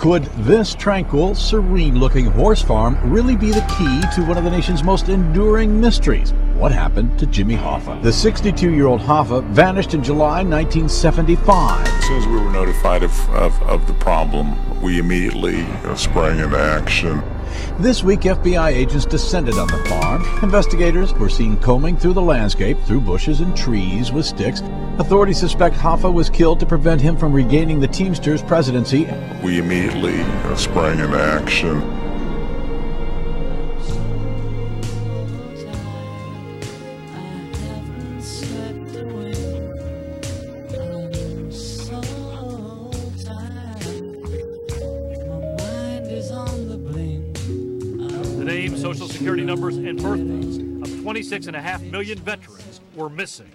Could this tranquil, serene looking horse farm really be the key to one of the nation's most enduring mysteries? What happened to Jimmy Hoffa? The 62 year old Hoffa vanished in July 1975. As soon as we were notified of, of, of the problem, we immediately uh, sprang into action. This week, FBI agents descended on the farm. Investigators were seen combing through the landscape, through bushes and trees with sticks. Authorities suspect Hoffa was killed to prevent him from regaining the Teamsters presidency. We immediately uh, sprang into action. The names, social security numbers, and birthdays of 26.5 million veterans were missing.